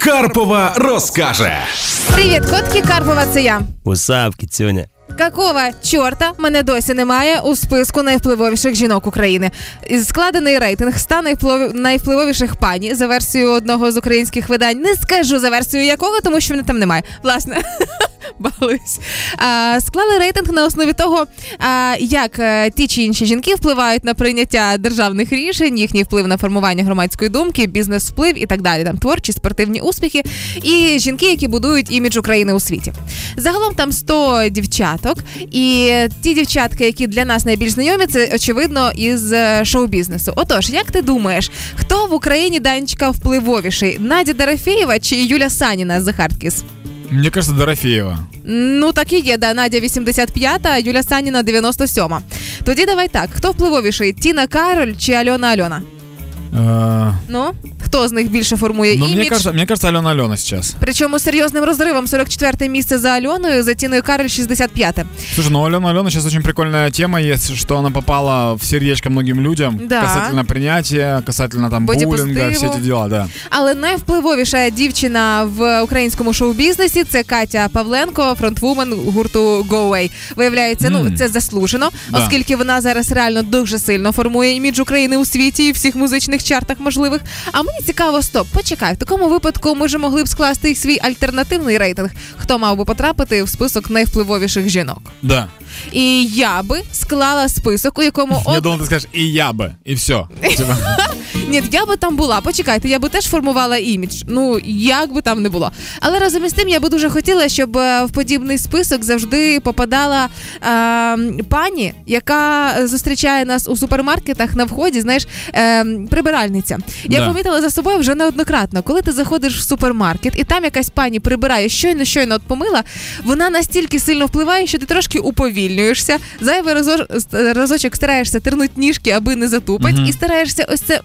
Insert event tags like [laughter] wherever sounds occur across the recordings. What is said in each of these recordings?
Карпова розкаже. Привіт, котки Карпова, це я. Усап, кіцюня. Какого чорта мене досі немає у списку найвпливовіших жінок України? Складений рейтинг 100 найвплив... найвпливовіших пані за версією одного з українських видань. Не скажу за версією якого, тому що мене там немає. Власне, [laughs] балуюсь. Склали рейтинг на основі того, як е, ті чи інші жінки впливають на прийняття державних рішень, їхній вплив на формування громадської думки, бізнес-вплив і так далі. Там творчі спортивні успіхи і жінки, які будують імідж України у світі. Загалом там 100 дівчаток, і ті дівчатки, які для нас найбільш знайомі, це очевидно із е, шоу-бізнесу. Отож, як ти думаєш, хто в Україні Данечка впливовіший? Надя Дорофєєва чи Юля Саніна з The Мне кажется, Дорофеева. Ну так і є, да, Надя 85-та, Юля Саніна 97-ма. Тоді давай так: хто впливовіший? Тіна Кароль чи Альона Альона? Э, Ну, хто з них більше формує Ну, імідж? мне кажется, мне кажется, Алена Алена сейчас. Причому серйозним розривом 44 місце за Альоною, за Тіною Кароль 65-те. Слушай, ну Алена Алена сейчас очень прикольная тема есть, что она попала в сердечко многим людям Да. касательно принятия, касательно там Бодипозитиву. буллинга, все эти дела, да. Але найвпливовіша дівчина в українському шоу-бізнесі це Катя Павленко, фронтвумен гурту Go Away. Виявляється, ну Мгм. це заслужено, Да. оскільки вона зараз реально дуже сильно формує імідж України у світі і всіх музичних чартах можливих. А мені цікаво, стоп, почекай. В такому випадку ми ж могли б скласти їх свій альтернативний рейтинг. Хто мав би потрапити в список найвпливовіших жінок? Да. І я би склала список, у якому [laughs] Я от... думал, ты скажешь, и я би, і все. [laughs] Ні, я би там була. Почекайте, я би теж формувала імідж. Ну як би там не було. Але разом із тим я би дуже хотіла, щоб е, в подібний список завжди попадала е, пані, яка зустрічає нас у супермаркетах на вході. Знаєш, е, прибиральниця. Я Да. помітила за собою вже неоднократно, коли ти заходиш в супермаркет, і там якась пані прибирає щойно, щойно от помила. Вона настільки сильно впливає, що ти трошки уповільнюєшся. Зайвий разо- разочок стараєшся тернути ніжки, аби не затупить, Мгм. і стараєшся ось це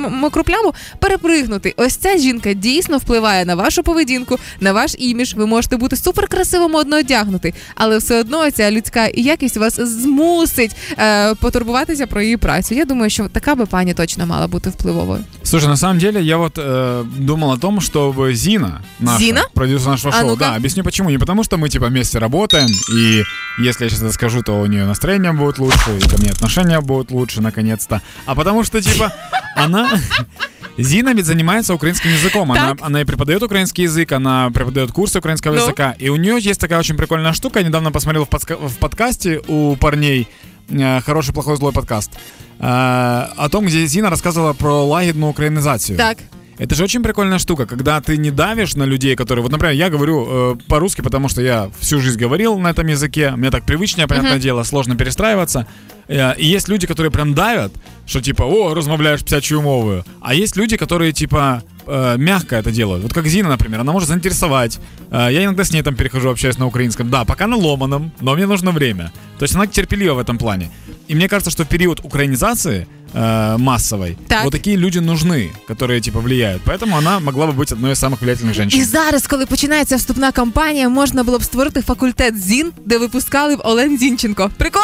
м, м, мокру пляму перепригнути. Ось ця жінка дійсно впливає на вашу поведінку, на ваш імідж. Ви можете бути суперкрасиво модно одягнути, але все одно ця людська якість вас змусить е, потурбуватися про її працю. Я думаю, що така би пані точно мала бути впливовою. Слушай, на самом деле я вот э, думал о том, чтобы Зина, наша, Зина? продюсер нашего А шоу, ну-ка. да, объясню почему. Не потому, что мы типа вместе работаем, и если я сейчас это скажу, то у нее настроение будет лучше, и ко мне отношения будут лучше, наконец-то. А потому что типа она... [laughs] Зина ведь занимается украинским языком. Она, Так. она и преподает украинский язык, она преподает курсы украинского Ну? языка. И у нее есть такая очень прикольная штука. Я недавно посмотрел в, подска- в подкасте у парней э, хороший, плохой, злой подкаст. э, о том, где Зина рассказывала про лагерную украинизацию. Так. Это же очень прикольная штука, когда ты не давишь на людей, которые... Вот, например, я говорю э, по-русски, потому что я всю жизнь говорил на этом языке, мне так привычнее, понятное дело, сложно перестраиваться. Э, и есть люди, которые прям давят, что типа, о, размовляешь псячую мовою. А есть люди, которые типа э, мягко это делают. Вот как Зина, например, она может заинтересовать. Э, я иногда с ней там перехожу, общаюсь на украинском. Да, пока на ломаном, но мне нужно время. То есть она терпелива в этом плане. И мне кажется, что в период украинизации э, массовой Так. вот такие люди нужны, которые типа влияют. Поэтому она могла бы быть одной из самых влиятельных І женщин. зараз, коли починається вступна кампанія, можна було б створити факультет ЗІН, де випускали б Олен Зінченко. Прикол?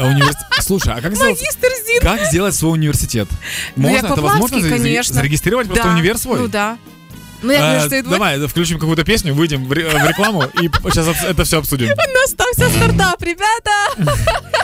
А универс- Слушай, а как сделать, Магістр ЗІН. как сделать свой университет? Ну, Можно як это Поплавський, возможно заре- конечно. зарегистрировать просто Да. универ свой? Ну да. Ну як Э, же це відбувається? давай включим какую-то песню, выйдем в ре- в рекламу и сейчас это все обсудим. Настався стартап, ребята! [laughs]